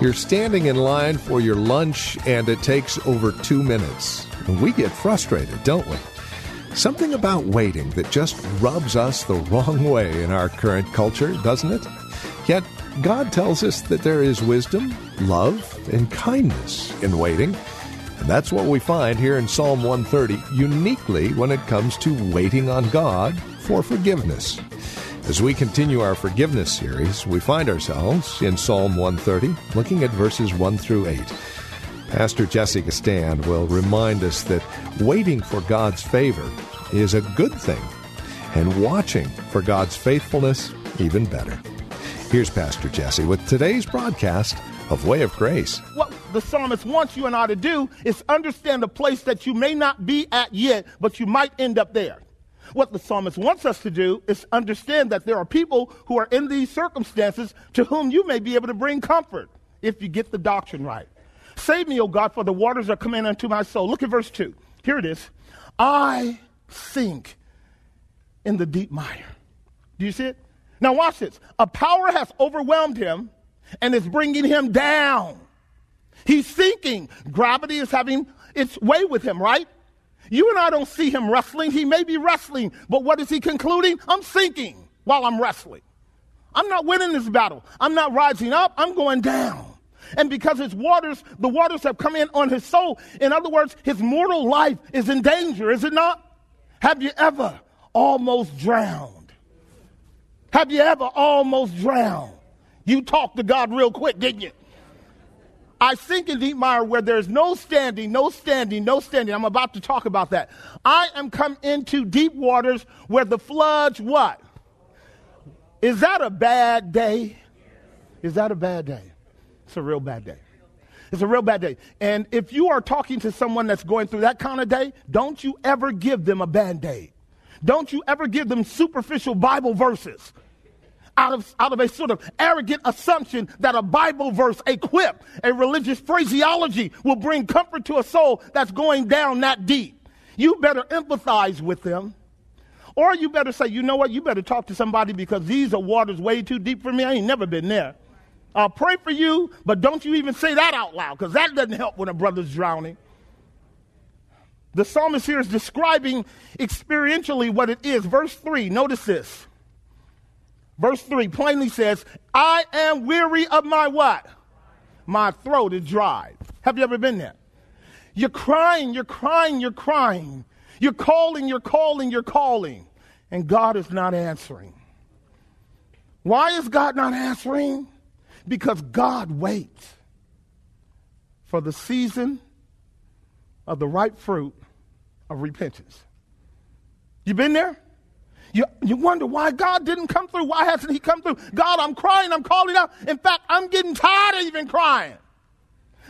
You're standing in line for your lunch and it takes over two minutes. And we get frustrated, don't we? Something about waiting that just rubs us the wrong way in our current culture, doesn't it? Yet, God tells us that there is wisdom, love, and kindness in waiting. And that's what we find here in Psalm 130, uniquely when it comes to waiting on God for forgiveness. As we continue our forgiveness series, we find ourselves in Psalm 130, looking at verses 1 through 8. Pastor Jesse Gistand will remind us that waiting for God's favor is a good thing, and watching for God's faithfulness even better. Here's Pastor Jesse with today's broadcast of Way of Grace. What the psalmist wants you and I to do is understand a place that you may not be at yet, but you might end up there. What the psalmist wants us to do is understand that there are people who are in these circumstances to whom you may be able to bring comfort if you get the doctrine right. Save me, O God, for the waters are coming unto my soul. Look at verse 2. Here it is. I sink in the deep mire. Do you see it? Now, watch this. A power has overwhelmed him and is bringing him down. He's sinking. Gravity is having its way with him, right? You and I don't see him wrestling. He may be wrestling, but what is he concluding? I'm sinking while I'm wrestling. I'm not winning this battle. I'm not rising up. I'm going down. And because his waters, the waters have come in on his soul. In other words, his mortal life is in danger, is it not? Have you ever almost drowned? Have you ever almost drowned? You talked to God real quick, didn't you? I sink in deep mire where there's no standing, no standing, no standing. I'm about to talk about that. I am come into deep waters where the floods what? Is that a bad day? Is that a bad day? It's a real bad day. It's a real bad day. And if you are talking to someone that's going through that kind of day, don't you ever give them a band aid. Don't you ever give them superficial Bible verses out of, out of a sort of arrogant assumption that a Bible verse, a quip, a religious phraseology will bring comfort to a soul that's going down that deep. You better empathize with them. Or you better say, you know what, you better talk to somebody because these are waters way too deep for me. I ain't never been there. I'll pray for you, but don't you even say that out loud because that doesn't help when a brother's drowning. The psalmist here is describing experientially what it is. Verse 3, notice this. Verse 3 plainly says, I am weary of my what? My throat is dry. Have you ever been there? You're crying, you're crying, you're crying. You're calling, you're calling, you're calling. And God is not answering. Why is God not answering? Because God waits for the season of the ripe fruit of repentance. You been there? You, you wonder why God didn't come through. Why hasn't He come through? God, I'm crying, I'm calling out. In fact, I'm getting tired of even crying.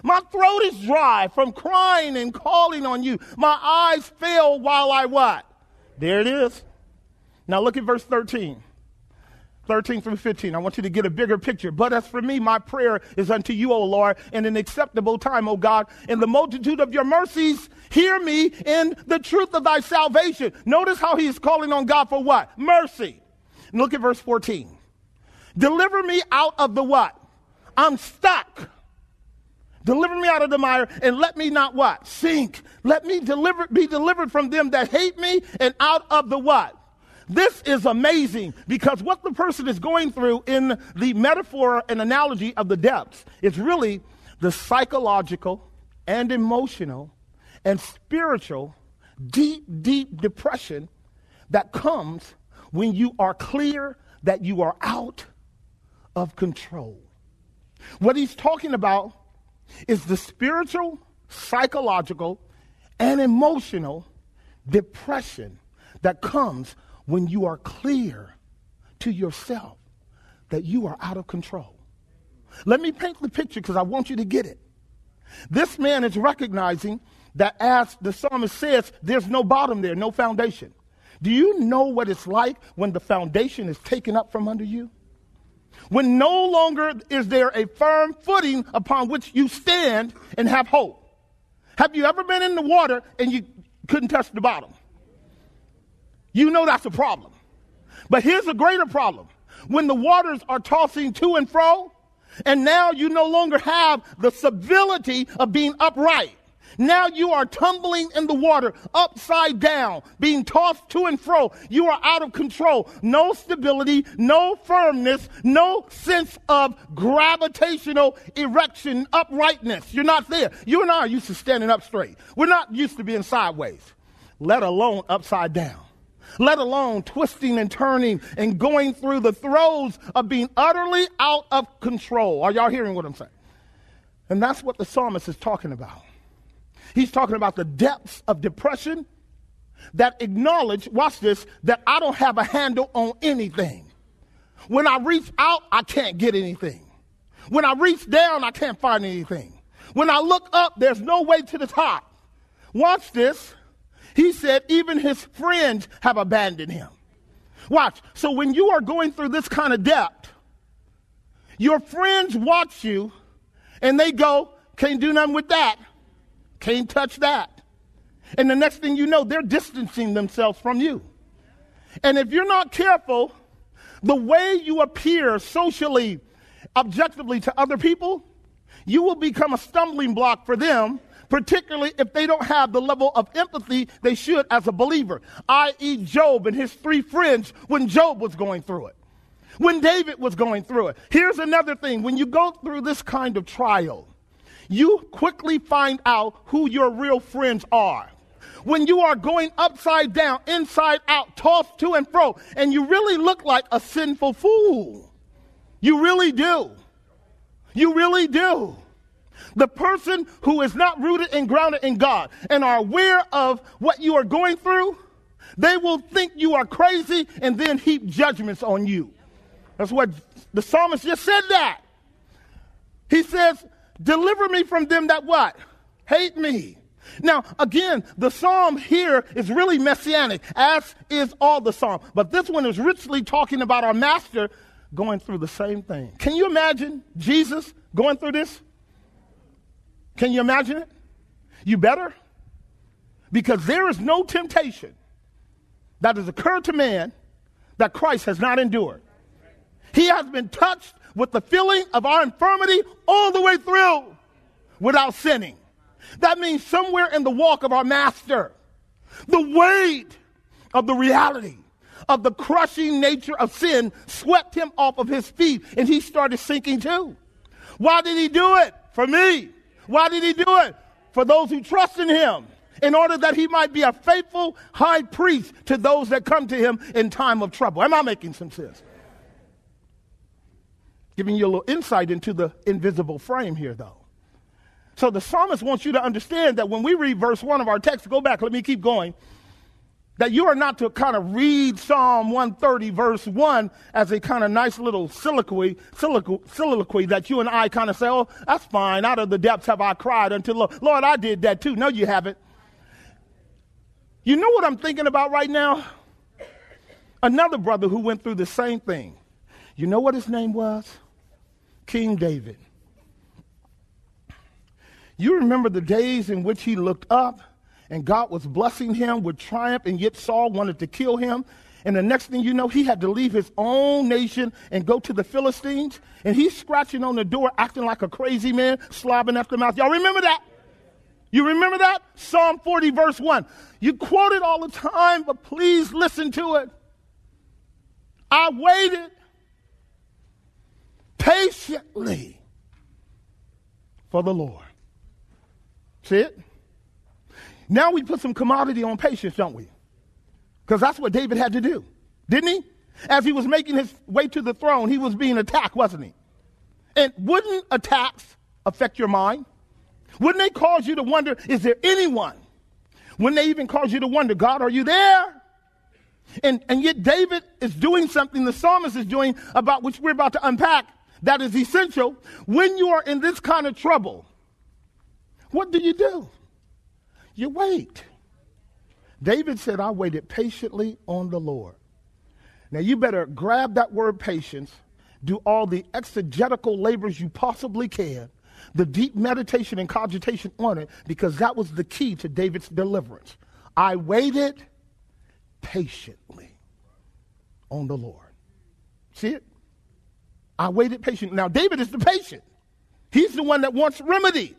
My throat is dry from crying and calling on you. My eyes fail while I what? There it is. Now look at verse 13. 13 through 15. I want you to get a bigger picture. But as for me, my prayer is unto you, O Lord, in an acceptable time, O God. In the multitude of your mercies, hear me in the truth of thy salvation. Notice how he's calling on God for what? Mercy. And look at verse 14. Deliver me out of the what? I'm stuck. Deliver me out of the mire and let me not what? Sink. Let me deliver, be delivered from them that hate me and out of the what? This is amazing because what the person is going through in the metaphor and analogy of the depths is really the psychological and emotional and spiritual deep, deep depression that comes when you are clear that you are out of control. What he's talking about is the spiritual, psychological, and emotional depression that comes when you are clear to yourself that you are out of control. Let me paint the picture because I want you to get it. This man is recognizing that, as the psalmist says, there's no bottom there, no foundation. Do you know what it's like when the foundation is taken up from under you? When no longer is there a firm footing upon which you stand and have hope. Have you ever been in the water and you couldn't touch the bottom? You know that's a problem. But here's a greater problem. When the waters are tossing to and fro, and now you no longer have the stability of being upright. Now you are tumbling in the water upside down, being tossed to and fro. You are out of control. No stability, no firmness, no sense of gravitational erection, uprightness. You're not there. You and I are used to standing up straight. We're not used to being sideways, let alone upside down let alone twisting and turning and going through the throes of being utterly out of control. Are y'all hearing what I'm saying? And that's what the psalmist is talking about. He's talking about the depths of depression that acknowledge, watch this, that I don't have a handle on anything. When I reach out, I can't get anything. When I reach down, I can't find anything. When I look up, there's no way to the top. Watch this. He said, even his friends have abandoned him. Watch. So when you are going through this kind of depth, your friends watch you and they go, can't do nothing with that. Can't touch that. And the next thing you know, they're distancing themselves from you. And if you're not careful, the way you appear socially, objectively to other people, you will become a stumbling block for them particularly if they don't have the level of empathy they should as a believer, i.e., Job and his three friends when Job was going through it, when David was going through it. Here's another thing when you go through this kind of trial, you quickly find out who your real friends are. When you are going upside down, inside out, tossed to and fro, and you really look like a sinful fool. You really do. You really do. The person who is not rooted and grounded in God and are aware of what you are going through, they will think you are crazy and then heap judgments on you. That's what the psalmist just said that. He says, Deliver me from them that what? Hate me. Now, again, the psalm here is really messianic, as is all the psalm. But this one is richly talking about our master going through the same thing. Can you imagine Jesus going through this? Can you imagine it? You better. Because there is no temptation that has occurred to man that Christ has not endured. He has been touched with the feeling of our infirmity all the way through without sinning. That means somewhere in the walk of our master, the weight of the reality of the crushing nature of sin swept him off of his feet and he started sinking too. Why did he do it? For me. Why did he do it? For those who trust in him, in order that he might be a faithful high priest to those that come to him in time of trouble. Am I making some sense? Giving you a little insight into the invisible frame here, though. So the psalmist wants you to understand that when we read verse 1 of our text, go back, let me keep going that you are not to kind of read Psalm 130, verse 1, as a kind of nice little soliloquy, soliloquy, that you and I kind of say, oh, that's fine. Out of the depths have I cried unto Lord. Lord, I did that too. No, you haven't. You know what I'm thinking about right now? Another brother who went through the same thing. You know what his name was? King David. You remember the days in which he looked up and God was blessing him with triumph, and yet Saul wanted to kill him. And the next thing you know, he had to leave his own nation and go to the Philistines. And he's scratching on the door, acting like a crazy man, slobbing after mouth. Y'all remember that? You remember that? Psalm 40, verse 1. You quote it all the time, but please listen to it. I waited patiently for the Lord. See it? Now we put some commodity on patience, don't we? Because that's what David had to do, didn't he? As he was making his way to the throne, he was being attacked, wasn't he? And wouldn't attacks affect your mind? Wouldn't they cause you to wonder, is there anyone? Wouldn't they even cause you to wonder, God, are you there? And, and yet David is doing something the psalmist is doing about which we're about to unpack that is essential. When you are in this kind of trouble, what do you do? You wait. David said, I waited patiently on the Lord. Now you better grab that word patience, do all the exegetical labors you possibly can, the deep meditation and cogitation on it, because that was the key to David's deliverance. I waited patiently on the Lord. See it? I waited patiently. Now, David is the patient. He's the one that wants remedy.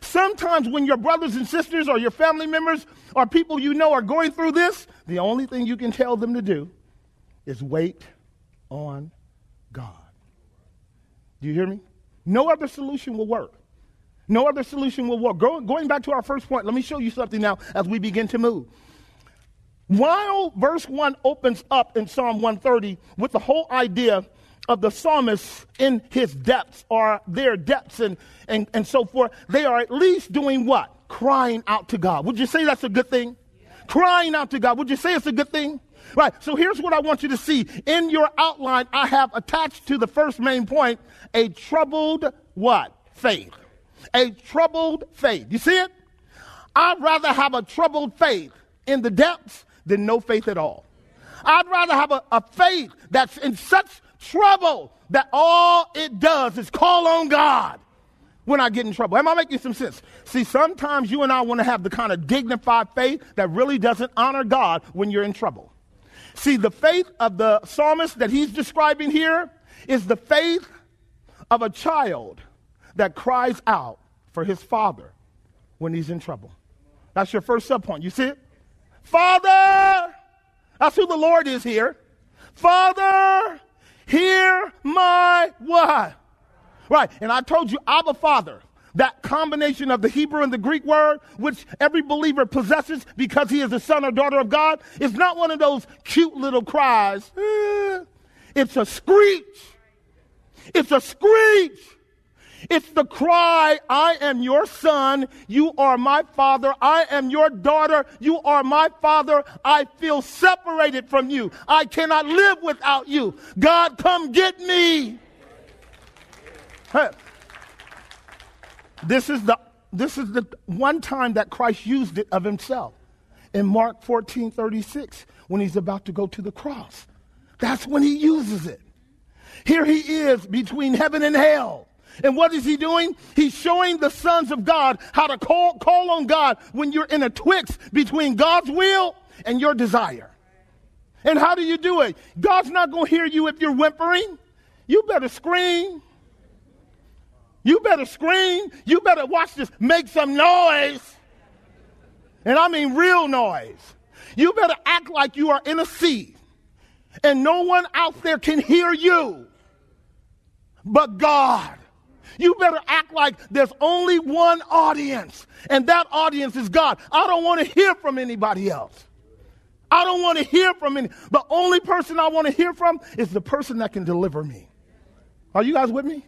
Sometimes when your brothers and sisters or your family members or people you know are going through this, the only thing you can tell them to do is wait on God. Do you hear me? No other solution will work. No other solution will work. Go, going back to our first point, let me show you something now as we begin to move. While verse 1 opens up in Psalm 130 with the whole idea of the psalmist in his depths or their depths and, and, and so forth, they are at least doing what? Crying out to God. Would you say that's a good thing? Yeah. Crying out to God. Would you say it's a good thing? Right. So here's what I want you to see. In your outline, I have attached to the first main point a troubled what? Faith. A troubled faith. You see it? I'd rather have a troubled faith in the depths than no faith at all. I'd rather have a, a faith that's in such trouble that all it does is call on God when I get in trouble. Am I making some sense? See, sometimes you and I want to have the kind of dignified faith that really doesn't honor God when you're in trouble. See, the faith of the psalmist that he's describing here is the faith of a child that cries out for his father when he's in trouble. That's your first subpoint. You see it? Father! That's who the Lord is here. Father, hear my what? Right. And I told you, Abba Father, that combination of the Hebrew and the Greek word, which every believer possesses because he is a son or daughter of God, is not one of those cute little cries. Eh. It's a screech. It's a screech. It's the cry, I am your son, you are my father, I am your daughter, you are my father, I feel separated from you, I cannot live without you. God, come get me. Hey. This is the this is the one time that Christ used it of himself in Mark 14 36 when he's about to go to the cross. That's when he uses it. Here he is between heaven and hell. And what is he doing? He's showing the sons of God how to call, call on God when you're in a twix between God's will and your desire. And how do you do it? God's not going to hear you if you're whimpering. You better scream. You better scream. You better watch this. Make some noise. And I mean real noise. You better act like you are in a sea and no one out there can hear you but God. You better act like there's only one audience, and that audience is God. I don't want to hear from anybody else. I don't want to hear from any. The only person I want to hear from is the person that can deliver me. Are you guys with me?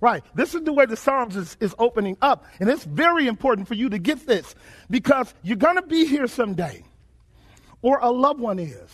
Right. This is the way the Psalms is, is opening up. And it's very important for you to get this because you're going to be here someday, or a loved one is.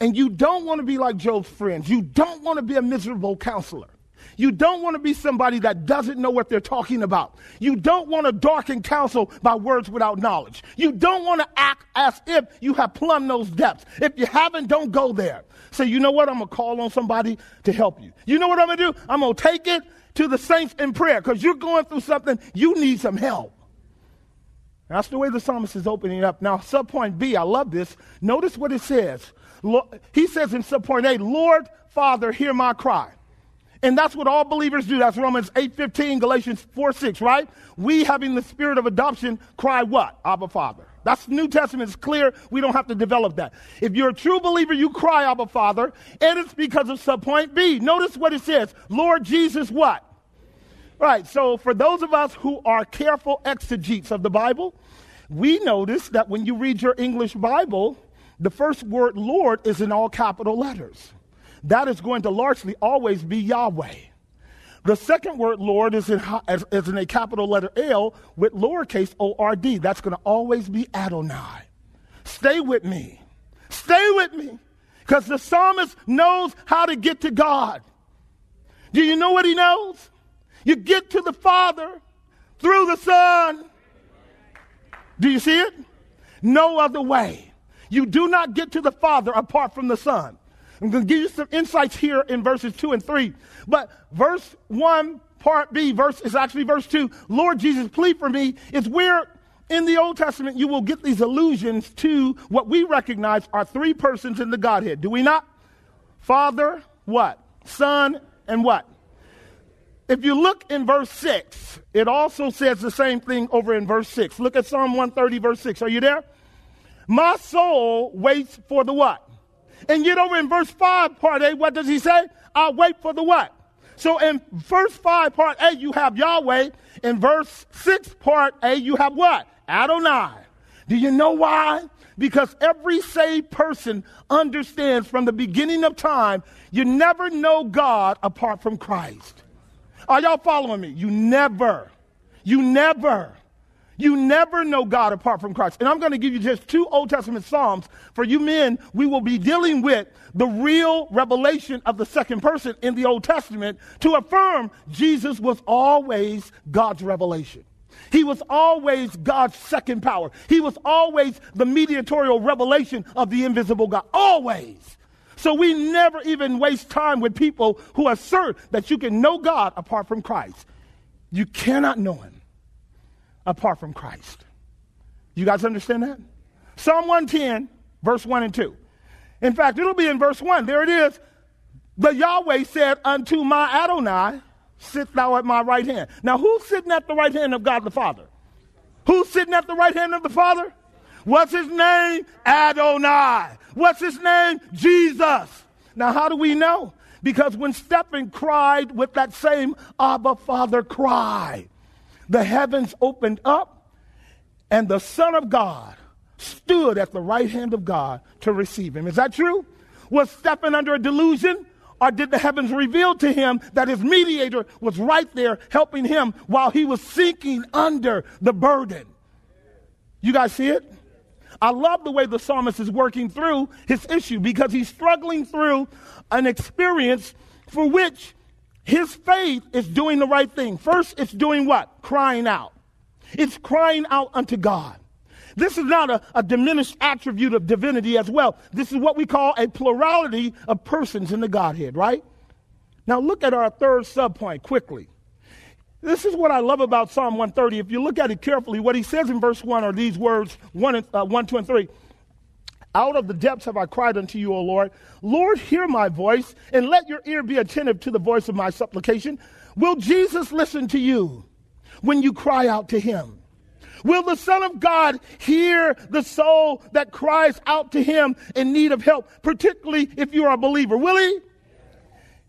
And you don't want to be like Job's friends. You don't want to be a miserable counselor. You don't want to be somebody that doesn't know what they're talking about. You don't want to darken counsel by words without knowledge. You don't want to act as if you have plumbed those depths. If you haven't, don't go there. Say, you know what? I'm going to call on somebody to help you. You know what I'm going to do? I'm going to take it to the saints in prayer because you're going through something. You need some help. That's the way the psalmist is opening it up. Now, subpoint B, I love this. Notice what it says. He says in subpoint A, Lord, Father, hear my cry. And that's what all believers do. That's Romans 8:15, Galatians 4:6, right? We having the spirit of adoption cry what? Abba Father. That's New Testament is clear. We don't have to develop that. If you're a true believer, you cry Abba Father, and it's because of subpoint B. Notice what it says. Lord Jesus what? Right. So for those of us who are careful exegetes of the Bible, we notice that when you read your English Bible, the first word Lord is in all capital letters. That is going to largely always be Yahweh. The second word Lord is in, is in a capital letter L with lowercase o r d. That's going to always be Adonai. Stay with me. Stay with me. Because the psalmist knows how to get to God. Do you know what he knows? You get to the Father through the Son. Do you see it? No other way. You do not get to the Father apart from the Son. I'm going to give you some insights here in verses 2 and 3. But verse 1, part B, verse is actually verse 2. Lord Jesus, plead for me. It's where in the Old Testament you will get these allusions to what we recognize are three persons in the Godhead. Do we not? Father, what? Son, and what? If you look in verse 6, it also says the same thing over in verse 6. Look at Psalm 130, verse 6. Are you there? My soul waits for the what? And get over in verse 5, part A, what does he say? I wait for the what? So in verse 5, part A, you have Yahweh. In verse 6, part A, you have what? Adonai. Do you know why? Because every saved person understands from the beginning of time, you never know God apart from Christ. Are y'all following me? You never, you never you never know God apart from Christ. And I'm going to give you just two Old Testament Psalms. For you men, we will be dealing with the real revelation of the second person in the Old Testament to affirm Jesus was always God's revelation. He was always God's second power. He was always the mediatorial revelation of the invisible God. Always. So we never even waste time with people who assert that you can know God apart from Christ. You cannot know him apart from Christ. You guys understand that? Psalm 110, verse 1 and 2. In fact, it'll be in verse 1. There it is. The Yahweh said unto my Adonai, Sit thou at my right hand. Now, who's sitting at the right hand of God the Father? Who's sitting at the right hand of the Father? What's his name? Adonai. What's his name? Jesus. Now, how do we know? Because when Stephen cried with that same Abba Father cry, the heavens opened up, and the Son of God stood at the right hand of God to receive him. Is that true? Was Stephen under a delusion? Or did the heavens reveal to him that his mediator was right there helping him while he was sinking under the burden? You guys see it? I love the way the psalmist is working through his issue because he's struggling through an experience for which his faith is doing the right thing. First, it's doing what? Crying out. It's crying out unto God. This is not a, a, diminished attribute of divinity as well. This is what we call a plurality of persons in the Godhead, right? Now look at our third subpoint quickly. This is what I love about Psalm 130. If you look at it carefully, what he says in verse 1 are these words 1, and, uh, 1 2, and 3. Out of the depths have I cried unto you, O Lord. Lord, hear my voice, and let your ear be attentive to the voice of my supplication. Will Jesus listen to you when you cry out to him? Will the Son of God hear the soul that cries out to him in need of help, particularly if you are a believer? Will he?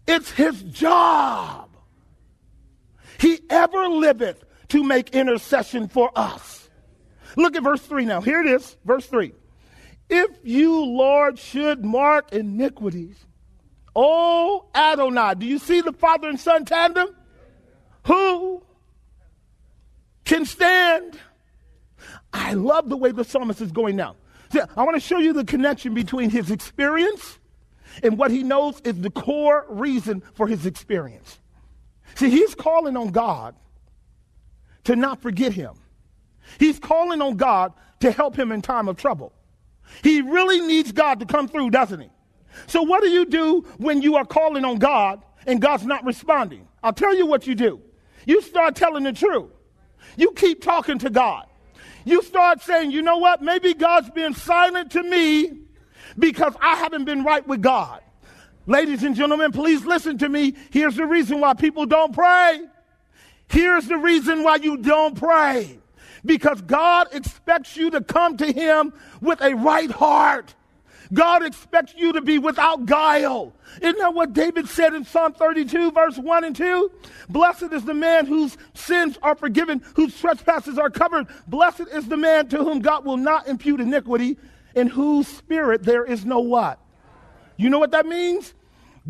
It's his job. He ever liveth to make intercession for us. Look at verse 3 now. Here it is, verse 3. If you, Lord, should mark iniquities, oh Adonai, do you see the father and son tandem? Who can stand? I love the way the psalmist is going now. See, I want to show you the connection between his experience and what he knows is the core reason for his experience. See, he's calling on God to not forget him. He's calling on God to help him in time of trouble. He really needs God to come through, doesn't he? So, what do you do when you are calling on God and God's not responding? I'll tell you what you do. You start telling the truth. You keep talking to God. You start saying, you know what? Maybe God's been silent to me because I haven't been right with God. Ladies and gentlemen, please listen to me. Here's the reason why people don't pray. Here's the reason why you don't pray because God expects you to come to Him with a right heart. God expects you to be without guile. Isn't that what David said in Psalm 32, verse 1 and 2? Blessed is the man whose sins are forgiven, whose trespasses are covered. Blessed is the man to whom God will not impute iniquity, in whose spirit there is no what? You know what that means?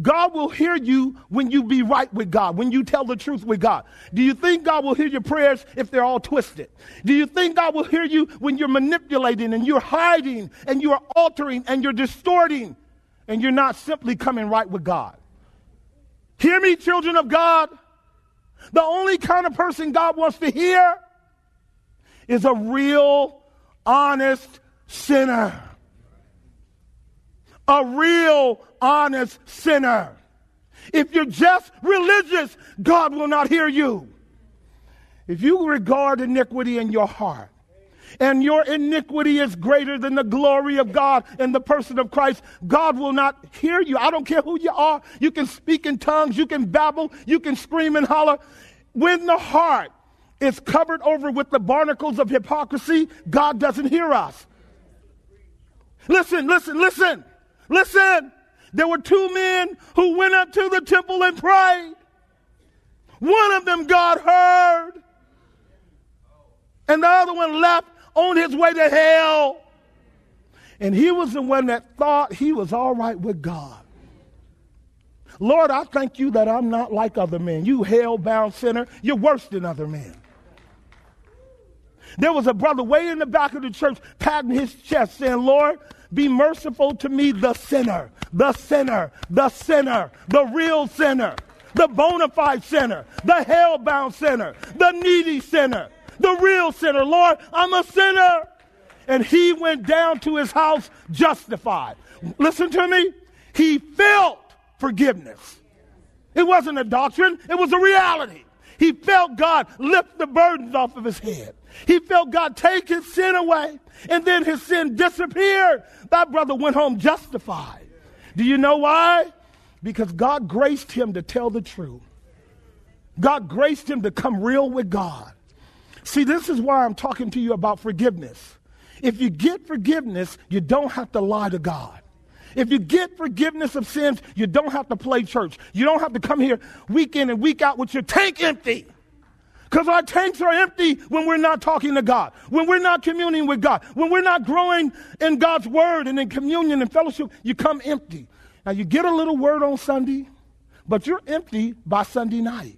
God will hear you when you be right with God, when you tell the truth with God. Do you think God will hear your prayers if they're all twisted? Do you think God will hear you when you're manipulating and you're hiding and you're altering and you're distorting and you're not simply coming right with God? Hear me, children of God. The only kind of person God wants to hear is a real, honest sinner a real, honest sinner. If you're just religious, God will not hear you. If you regard iniquity in your heart, and your iniquity is greater than the glory of God in the person of Christ, God will not hear you. I don't care who you are. You can speak in tongues, you can babble, you can scream and holler. When the heart is covered over with the barnacles of hypocrisy, God doesn't hear us. Listen, listen, listen. Listen, there were two men who went up to the temple and prayed. One of them God heard, and the other one left on his way to hell. And he was the one that thought he was all right with God. Lord, I thank you that I'm not like other men. You hell bound sinner, you're worse than other men. There was a brother way in the back of the church patting his chest saying, Lord, be merciful to me, the sinner, the sinner, the sinner, the real sinner, the bona fide sinner, the hell bound sinner, the needy sinner, the real sinner. Lord, I'm a sinner. And he went down to his house justified. Listen to me. He felt forgiveness. It wasn't a doctrine, it was a reality. He felt God lift the burdens off of his head. He felt God take his sin away, and then his sin disappeared. That brother went home justified. Do you know why? Because God graced him to tell the truth. God graced him to come real with God. See, this is why I'm talking to you about forgiveness. If you get forgiveness, you don't have to lie to God. If you get forgiveness of sins, you don't have to play church. You don't have to come here week in and week out with your tank empty. Because our tanks are empty when we're not talking to God, when we're not communing with God, when we're not growing in God's word and in communion and fellowship, you come empty. Now, you get a little word on Sunday, but you're empty by Sunday night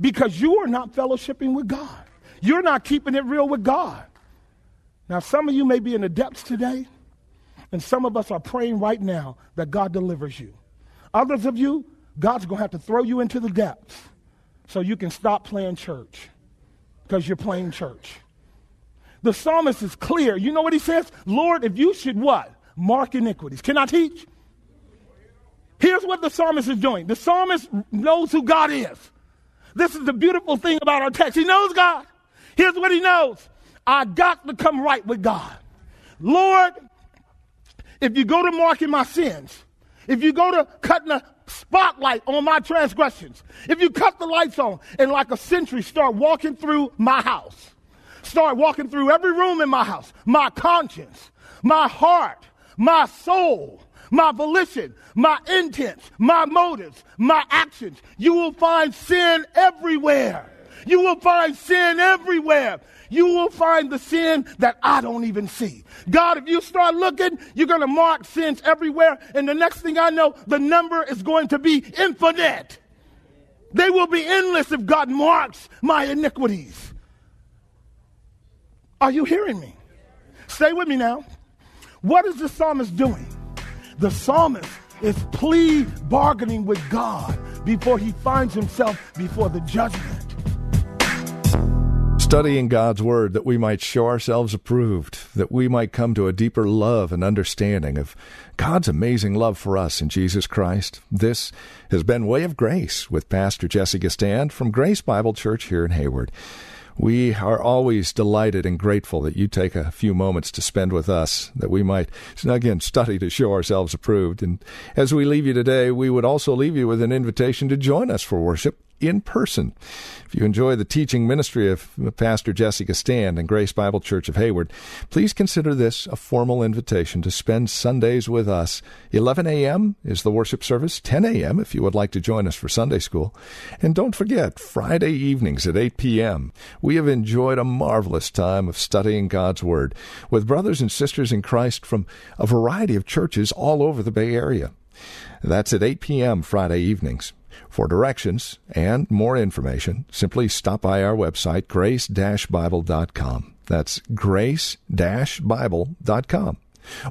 because you are not fellowshipping with God. You're not keeping it real with God. Now, some of you may be in the depths today, and some of us are praying right now that God delivers you. Others of you, God's going to have to throw you into the depths so you can stop playing church because you're playing church. The psalmist is clear. You know what he says? Lord, if you should what? Mark iniquities. Can I teach? Here's what the psalmist is doing. The psalmist knows who God is. This is the beautiful thing about our text. He knows God. Here's what he knows. I got to come right with God. Lord, if you go to marking my sins, if you go to cutting a spotlight on my transgressions, if you cut the lights on and like a sentry start walking through my house, start walking through every room in my house, my conscience, my heart, my soul, my volition, my intents, my motives, my actions, you will find sin everywhere. You will find sin everywhere you will find the sin that I don't even see. God, if you start looking, you're going to mark sins everywhere. And the next thing I know, the number is going to be infinite. They will be endless if God marks my iniquities. Are you hearing me? Stay with me now. What is the psalmist doing? The psalmist is plea bargaining with God before he finds himself before the judgment studying God's Word that we might show ourselves approved, that we might come to a deeper love and understanding of God's amazing love for us in Jesus Christ. This has been Way of Grace with Pastor Jesse Gistand from Grace Bible Church here in Hayward. We are always delighted and grateful that you take a few moments to spend with us, that we might, again, study to show ourselves approved. And as we leave you today, we would also leave you with an invitation to join us for worship in person. If you enjoy the teaching ministry of Pastor Jesse Gistand and Grace Bible Church of Hayward, please consider this a formal invitation to spend Sundays with us. 11 a.m. is the worship service, 10 a.m. if you would like to join us for Sunday school. And don't forget, Friday evenings at 8 p.m. We have enjoyed a marvelous time of studying God's Word with brothers and sisters in Christ from a variety of churches all over the Bay Area. That's at 8 p.m. Friday evenings. For directions and more information, simply stop by our website, grace-bible.com. That's grace-bible.com.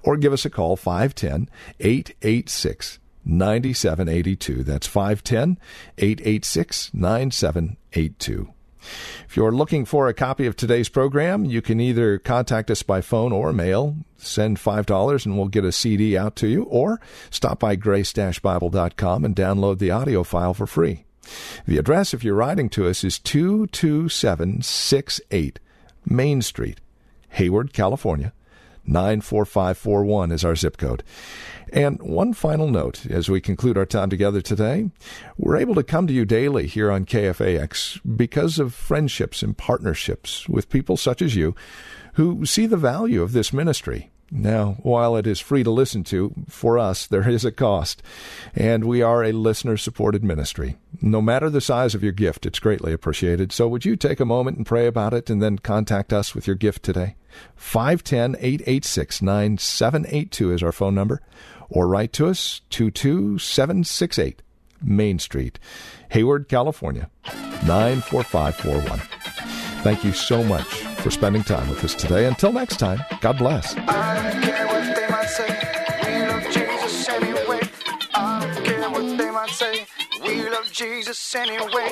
Or give us a call, 510 886 9782. That's 510 886 9782. If you're looking for a copy of today's program, you can either contact us by phone or mail. Send $5 and we'll get a CD out to you, or stop by grace-bible.com and download the audio file for free. The address, if you're writing to us, is 22768 Main Street, Hayward, California. 94541 is our zip code. And one final note as we conclude our time together today we're able to come to you daily here on KFAX because of friendships and partnerships with people such as you who see the value of this ministry. Now, while it is free to listen to, for us, there is a cost, and we are a listener supported ministry. No matter the size of your gift, it's greatly appreciated. So, would you take a moment and pray about it and then contact us with your gift today? 510 886 9782 is our phone number, or write to us 22768 Main Street, Hayward, California 94541. Thank you so much for spending time with us today. Until next time, God bless. Jesus anyway.